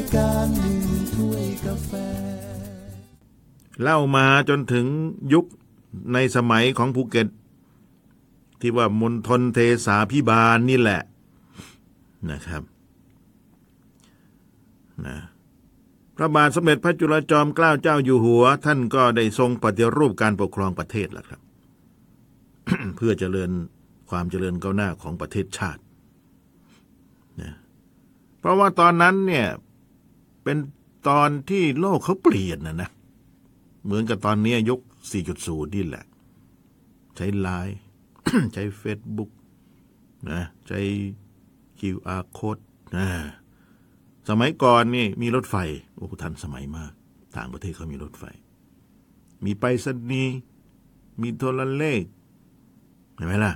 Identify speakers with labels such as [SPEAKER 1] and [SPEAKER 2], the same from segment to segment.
[SPEAKER 1] ยการหนึ่งถ้วยกาแฟ
[SPEAKER 2] เล่ามาจนถึงยุคในสมัยของภูเก็ต ที่ว่ามณฑลเทสาพิบาลนี่แหละนะครับนะพระบาทสมเด็จพระจุลจอมเกล้าเจ้าอยู่หัว ท่านก็ได้ทรงปฏิรูปการปกครองประเทศแล้วครับ เพื่อเจริญความเจริญก้าวหน้าของประเทศชาตินะเพราะว่าตอนนั้นเนี่ย เป็นตอนที่โลกเขาเปลี่ยนนะนะ เหมือนกับตอนนี้ยุค 4.0 นี่แหละ ใช้ไลน์ใช้เฟซบุ๊กนะใช้ QR code นะสมัยก่อนนี่มีรถไฟ โอ้ทันสมัยมาก ต่างประเทศเขามีรถไฟ มีไปรษณีย์มีโทรเลขเห็นไหมล่ะ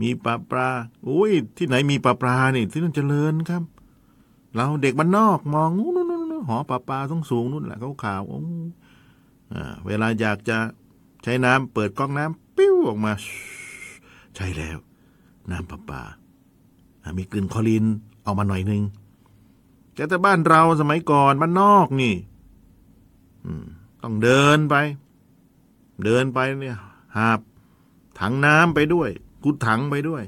[SPEAKER 2] มีปลาปลาอุ้ยที่ไหนมีปลาปลานี่ที่นั่นเจริญครับ เราเด็กบ้านนอกมองนู้นนู้นหอปลาปลาสูงสูงๆนู่นแหละเขาขาวออ่าเวลาอยากจะใช้น้ำเปิดก๊อกน้ำปิ้วออกมา ใช่แล้ว น้ำปลาปลามีกลิ่นคอรีนออกมาหน่อยนึงแต่แต่บ้านเราสมัยก่อนบ้านนอกนี่ต้องเดินไป เดินไปเนี่ยหาบถังน้ำไปด้วย กุดถังไปด้วย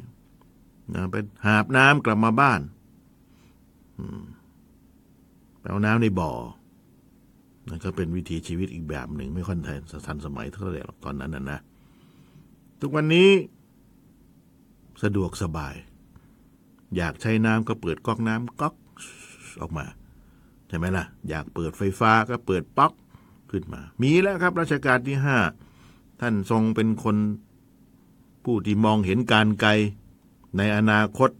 [SPEAKER 2] ไปหาบน้ำกลับมาบ้าน ไปเอาน้ำในบ่อนั่นก็เป็นวิถีชีวิตอีกแบบหนึ่ง ไม่ค่อยทันทันสมัยเท่าไหร่หรอกตอนนั้นนะนะทุกวันนี้สะดวกสบาย อยากใช้น้ำก็เปิดก๊อกน้ำก๊อกออกมา ใช่ไหมล่ะ อยากเปิดไฟฟ้าก็เปิดป๊อกขึ้นมา มีแล้วครับรัชกาลที่ห้าท่านทรงเป็นคนผู้ที่มองเห็นการไกลในอนาคต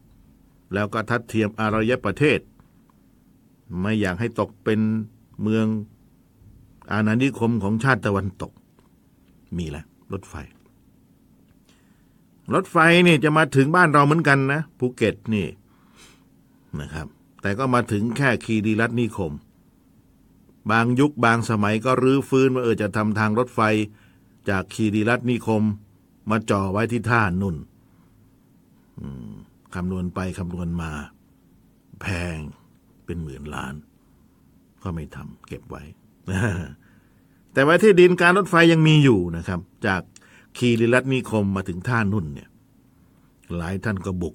[SPEAKER 2] แล้วก็ทัดเทียมอารยประเทศ ไม่อยากให้ตกเป็นเมืองอาณานิคมของชาติตะวันตก มีแล้วรถไฟ รถไฟนี่จะมาถึงบ้านเราเหมือนกันนะภูเก็ตนี่นะครับ แต่ก็มาถึงแค่คีรีรัตนิคม บางยุคบางสมัยก็รื้อฟื้นว่าเออจะทำทางรถไฟจากคีรีรัตน์นิคม มาจ่อไว้ที่ท่านุ่นอืม คำนวณไปคำนวณมา แพงเป็นหมื่นล้าน ก็ไม่ทำเก็บไว้ แต่ว่าที่ดินการรถไฟยังมีอยู่นะครับ จากคีรีรัตน์นิคมมาถึงท่านุ่นเนี่ย หลายท่านก็บุก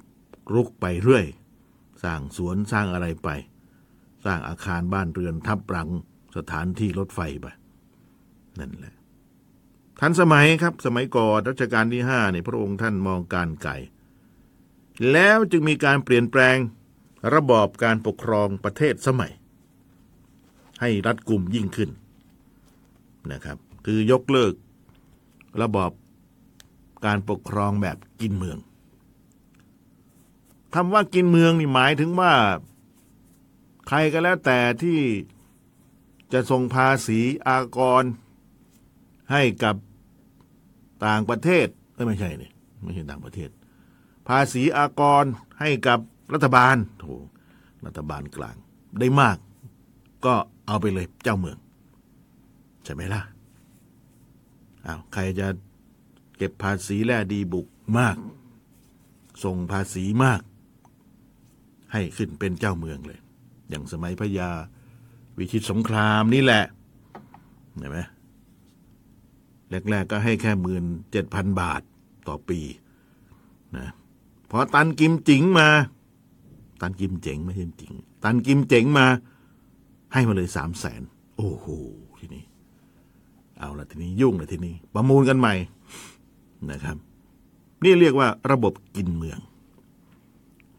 [SPEAKER 2] รุกไปเรื่อย สร้างสวนสร้างอะไรไป สร้างอาคารบ้านเรือนทับรังสถานที่รถไฟไปนั่นแหละทันสมัยครับ สมัยก่อนรัชกาลที่ห้าเนี่ยพระองค์ท่านมองการไกล แล้วจึงมีการเปลี่ยนแปลงระบอบการปกครองประเทศสมัย ให้รัดกุมยิ่งขึ้นนะครับ คือยกเลิกระบอบการปกครองแบบกินเมืองคำว่ากินเมืองนี่หมายถึงว่า ใครก็แล้วแต่ที่จะส่งภาษีอากร ให้กับต่างประเทศเอ้ไม่ใช่เนี่ยไม่ใช่ต่างประเทศ ภาษีอากรให้กับรัฐบาลโถรัฐบาลกลาง ได้มาก ก็เอาไปเลยเจ้าเมือง ใช่ไหมล่ะอ้าวใครจะเก็บภาษีแลดีบุกมาก ส่งภาษีมาก ให้ขึ้นเป็นเจ้าเมืองเลย อย่างสมัยพระยาวิชิตสงครามนี่แหละเห็นไหมแรกๆก็ให้แค่หมื่นเจ็ดพันบาทต่อปีนะ พอตันกิมจิงมา ตันกิมเจ๋งไม่ใช่จิง ตันกิมเจ๋งมา ให้มาเลยสามแสนโอ้โหทีนี้ เอาละทีนี้ยุ่งลยทีนี้ ประมูลกันใหม่นะครับ นี่เรียกว่าระบบกินเมือง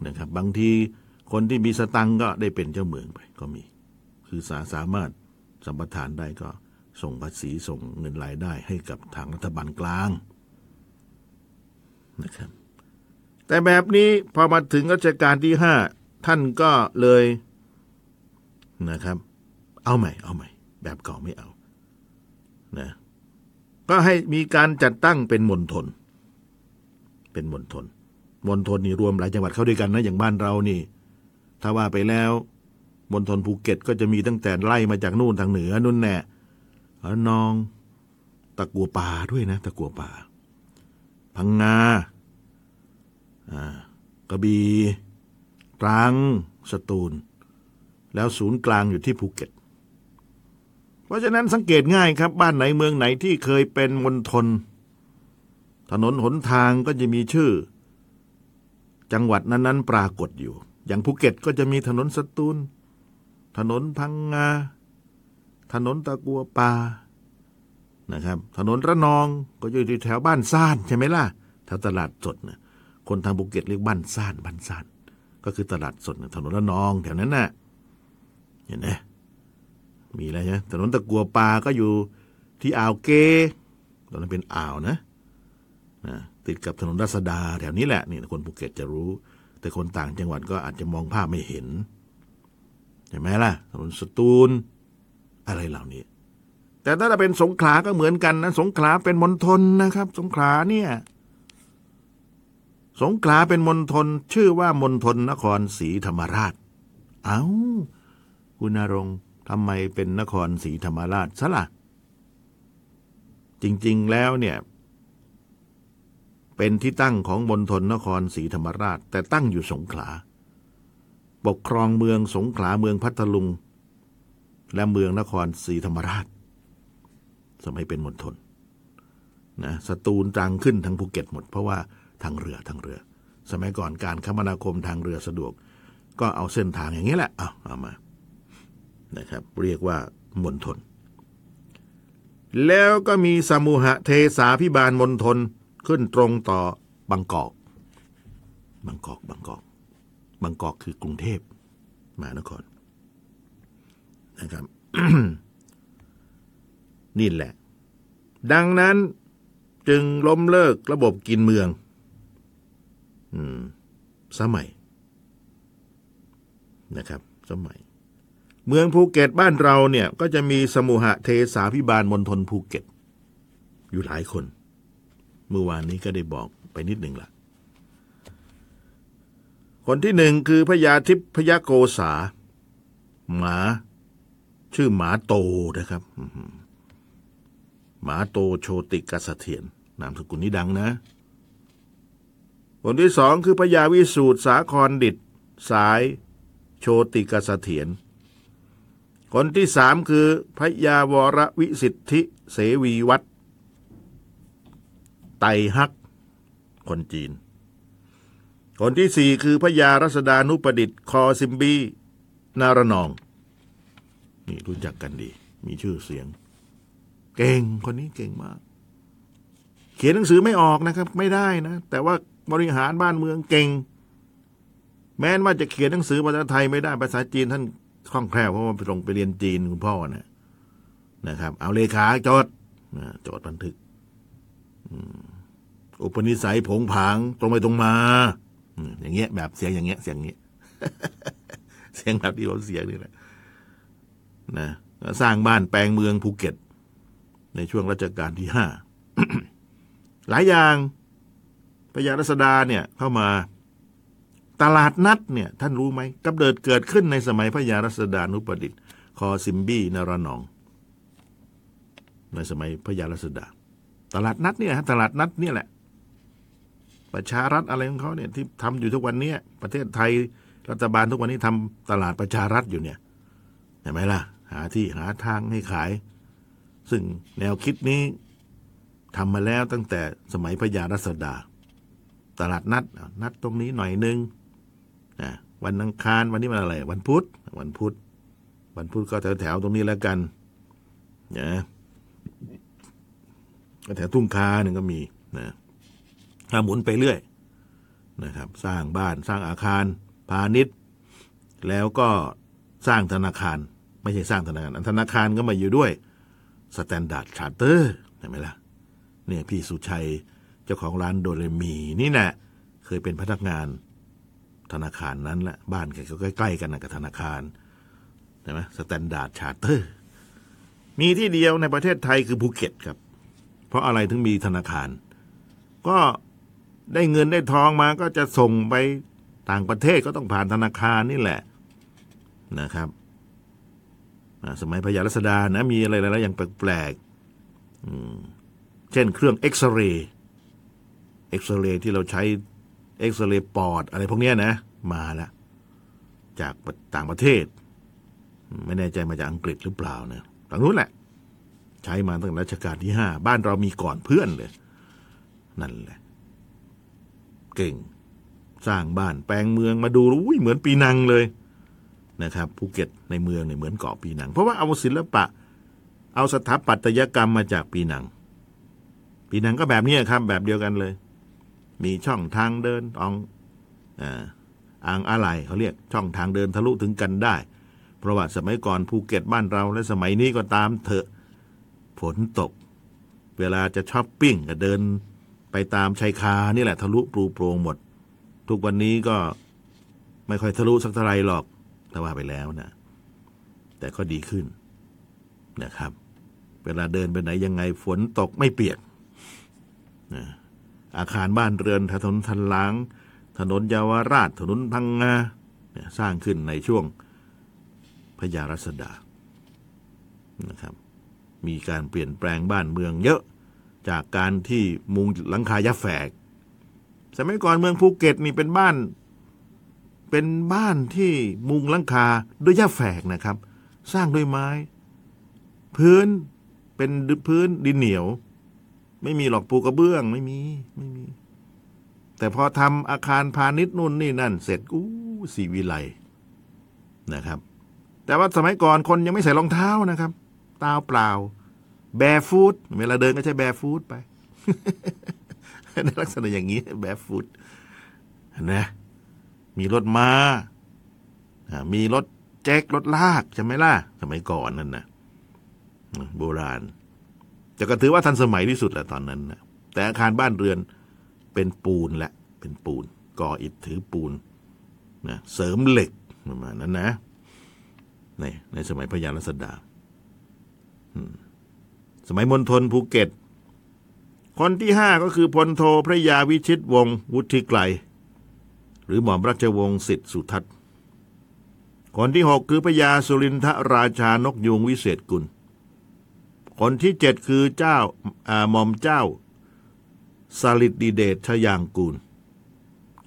[SPEAKER 2] นะครับ บางทีคนที่มีสตังก็ได้เป็นเจ้าเมืองไปก็มี คือสาสามารถสัมปทานได้ก็ส่งภาษีส่งเงินรายได้ให้กับทางรัฐบาลกลางนะครับ แต่แบบนี้พอมาถึงรัชกาลที่ห้าท่านก็เลยนะครับ เอาใหม่ เอาใหม่ แบบเก่าไม่เอานะก็ให้มีการจัดตั้งเป็นมณฑลเป็นมณฑลมณฑลนี่รวมหลายจังหวัดเข้าด้วยกันนะอย่างบ้านเรานี่ ถ้าว่าไปแล้วมณฑลภูเก็ตก็จะมีตั้งแต่ไล่มาจากนู่นทางเหนือนู่นแน่แล้วนองตะกัวป่าด้วยนะ ตะกัวป่าพังงา กระบี่ตรังสตูล แล้วศูนย์กลางอยู่ที่ภูเก็ต เพราะฉะนั้นสังเกตง่ายครับ บ้านไหนเมืองไหนที่เคยเป็นมณฑลถนนหนทางก็จะมีชื่อ จังหวัดนั้นๆ ปรากฏอยู่ อย่างภูเก็ตก็จะมีถนนสตูล ถนนพังงา ถนนตะกั่วป่านะครับ ถนนระนองก็อยู่ที่แถวบ้านซ่านใช่ไหมล่ะแถวตลาดสดนะ คนทางภูเก็ตเรียกบ้านซ่านบ้านซ่าน ก็คือตลาดสดถนนระนองแถวนั้นน่ะ เห็นไหมมีอะไรนะถนนตะกั่วป่าก็อยู่ที่อ่าวเกตอนนั้นเป็นอ่าวนะนะติดกับถนนรัษฎาแถวนี้แหละนี่คนภูเก็ตจะรู้ แต่คนต่างจังหวัดก็อาจจะมองภาพไม่เห็นเห็นไหมล่ะถนนสตูล อะไรเหล่านี้ แต่ถ้าเป็นสงขลาก็เหมือนกันนะสงขลาเป็นมณฑลนะครับ สงขลาเนี่ย สงขลาเป็นมณฑลชื่อว่ามณฑลนครศรีธรรมราช เอา้า คุณนรงทำไมเป็นนครศรีธรรมราชซะละ่ะ จริงๆแล้วเนี่ย เป็นที่ตั้งของมณฑลนครศรีธรรมราช แต่ตั้งอยู่สงขลา ปกครองเมืองสงขลาเมืองพัทลุง และเมืองนครศรีธรรมราช สมัยเป็นมณฑลนะสตูลจังขึ้นทางภูเก็ตหมดเพราะว่า ทางเรือทางเรือ สมัยก่อนการคมนาคมทางเรือสะดวก ก็เอาเส้นทางอย่างนี้แหละเอาเอามานะครับ เรียกว่ามณฑลแล้วก็มีสมุหเทสาพิบาลมณฑลขึ้นตรงต่อบางกอกบางกอกบางกอกบางกอกคือกรุงเทพมหานครนะครับ นี่แหละ ดังนั้นจึงล้มเลิกระบบกินเมือง สมัยนะครับ สมัย เมืองภูเก็ตบ้านเราเนี่ย ก็จะมีสมุหเทสาพิบาลมณฑลภูเก็ต อยู่หลายคน เมื่อวานนี้ก็ได้บอกไปนิดหนึ่งละคนที่หนึ่งคือพญาทิพยโกษา หมา ชื่อหมาโตนะครับหมาโตโชติกสเถียนนามสกุลนี้ดังนะ คนที่สองคือพญาวิสูตรสาครดิตสายโชติกสเถียน คนที่สามคือพญาวรวิสิทธิเสวีวัตรไตฮัก คนจีน คนที่สี่คือพญารัศดานุประดิษฐ์คอซิมบีนารนอง นี่รู้จักกันดี มีชื่อเสียง เก่งคนนี้เก่งมาก เขียนหนังสือไม่ออกนะครับ ไม่ได้นะ แต่ว่า บริหารบ้านเมืองเก่ง แม้นว่าจะเขียนหนังสือภาษาไทยไม่ได้ภาษาจีนท่านคล่องแคล่วเพราะว่าไปลงไปเรียนจีนคุณพ่อนะนะครับ เอาเลขาจดจดบันทึกอุปนิสัยผงผางตรงไปตรงมาอย่างเงี้ย แบบเสียงอย่างเงี้ย เสียงเงี้ยเสียงแบบที่เราเสียงนี่แหละนะสร้างบ้านแปลงเมืองภูเก็ต ในช่วงรัชกาลที่ห้าหลายอย่าง พญารัศดาเนี่ยเข้ามาตลาดนัดเนี่ยท่านรู้ไหมกำเนิดเกิดขึ้นในสมัยพญารัศดานุประดิษฐ์ คอซิมบี้นารนอง ในสมัยพญารัศดา ตลาดนัดเนี่ยฮะตลาดนัดเนี่ยแหละ ประชารัฐอะไรของเขาเนี่ยที่ทำอยู่ทุกวันนี้ประเทศไทยรัฐบาลทุกวันนี้ทำตลาดประชารัฐอยู่เนี่ยเห็นไหมล่ะ หาที่หาทางให้ขาย ซึ่งแนวคิดนี้ทำมาแล้วตั้งแต่สมัยพญารัศดา ตลาดนัด นัดตรงนี้หน่อยนึงนะวันอังคารวันนี้วันอะไร วันพุธวันพุธวันพุธก็แถวแถวตรงนี้แล้วกันนะก็แถวทุ่งคาหนึ่งก็มีนะถ้าหมุนไปเรื่อยนะครับ สร้างบ้านสร้างอาคาร พาณิชย์ แล้วก็สร้างธนาคาร ไม่ใช่สร้างธนาคารธนาคารก็มาอยู่ด้วย Standard Chartered เห็นไหมล่ะเนี่ยพี่สุชัย เจ้าของร้านโดเรมีนี่แหละเคยเป็นพนักงาน ธนาคารนั้นแหละบ้านแกก็ใกล้ๆกันนะกับธนาคารใช่ไหม Standard Chartered มีที่เดียวในประเทศไทยคือภูเก็ตครับ เพราะอะไรถึงมีธนาคาร ก็ได้เงินได้ทองมาก็จะส่งไปต่างประเทศก็ต้องผ่านธนาคารนี่แหละนะครับสมัยพญารัศดานะมีอะไรแล้วอย่างแปลกๆเช่นเครื่องเอ็กซเรย์ เอ็กซเรย์ที่เราใช้เอ็กซเรย์ปอดอะไรพวกนี้นะ มาแล้วจากต่างประเทศ ไม่แน่ใจมาจากอังกฤษหรือเปล่าเนี่ยทางนู้นแหละ ใช้มาตั้งแต่รัชกาลที่ห้าบ้านเรามีก่อนเพื่อนเลย นั่นแหละ เก่ง สร้างบ้านแปลงเมืองมาดูอุ้ยเหมือนปีนังเลยนะครับภูเก็ตในเมืองเนี่ยเหมือนเกาะปีนัง เพราะว่าเอาศิลปะ เอาสถาปัตยกรรมมาจากปีนัง ปีนังก็แบบนี้ครับ แบบเดียวกันเลย มีช่องทางเดินอองอ่างอะไรเขาเรียกช่องทางเดินทะลุถึงกันได้ เพราะว่าสมัยก่อนภูเก็ตบ้านเราและสมัยนี้ก็ตามเถอะฝนตก เวลาจะช้อปปิ้งก็เดินไปตามชายคานี่แหละทะลุปลูโปรงหมด ทุกวันนี้ก็ไม่ค่อยทะลุสักเท่าไรหรอกถ้าว่าไปแล้วนะ แต่ก็ดีขึ้นนะครับ เวลาเดินไปไหนยังไงฝนตกไม่เปียกนะ อาคารบ้านเรือนถนนทันล้างถนนเยาวราชถนนพังงาสร้างขึ้นในช่วงพญารัษฎานะครับ มีการเปลี่ยนแปลงบ้านเมืองเยอะจากการที่มุงหลังคายาแฝก สมัยก่อนเมืองภูเก็ตนี่เป็นบ้าน เป็นบ้านที่มุงหลังคาด้วยหญ้าแฝกนะครับ สร้างด้วยไม้ พื้นเป็นพื้นดินเหนียว ไม่มีหรอกปูกระเบื้อง ไม่มีไม่มี แต่พอทำอาคารพาณิชย์นู่นนี่นั่น เสร็จอู้สีวิไลนะครับ แต่ว่าสมัยก่อนคนยังไม่ใส่รองเท้านะครับตาเปล่า แบฟูดเวลาเดินก็ใช้แบฟูดไปในลักษณะอย่างนี้แบฟูดนะมีรถมา้าอ่ามีรถแจ็ครถลากใช่ไหมล่ะ สมัยก่อนนั่นนะโบราณ แต่ก็ถือว่าทันสมัยที่สุดแหละตอนนั้นนะแต่อาคารบ้านเรือนเป็นปูนและเป็นปูน ก่ออิฐถือปูนนะเสริมเหล็กประมาณนั้นนะในในสมัยพญารัษฎาสมัยมณฑลภูเก็ต คนที่ห้าก็คือพลโทพระยาวิชิตวงศ์วุฒิไกล หรือหม่อมราชวงศ์สิทธิสุทัศน์คนที่หกคือพระยาสุรินทราชานกยูงวิเศษกุล คนที่เจ็ดคือเจ้าอาหม่อมเจ้าสลิดดีเดชชยางกูล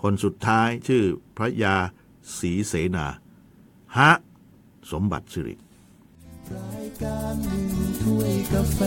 [SPEAKER 2] คนสุดท้ายชื่อพระยาศรีเสนา ฮะ สมบัติสิริ
[SPEAKER 1] รายการหนึ่งถ้วยกาแฟ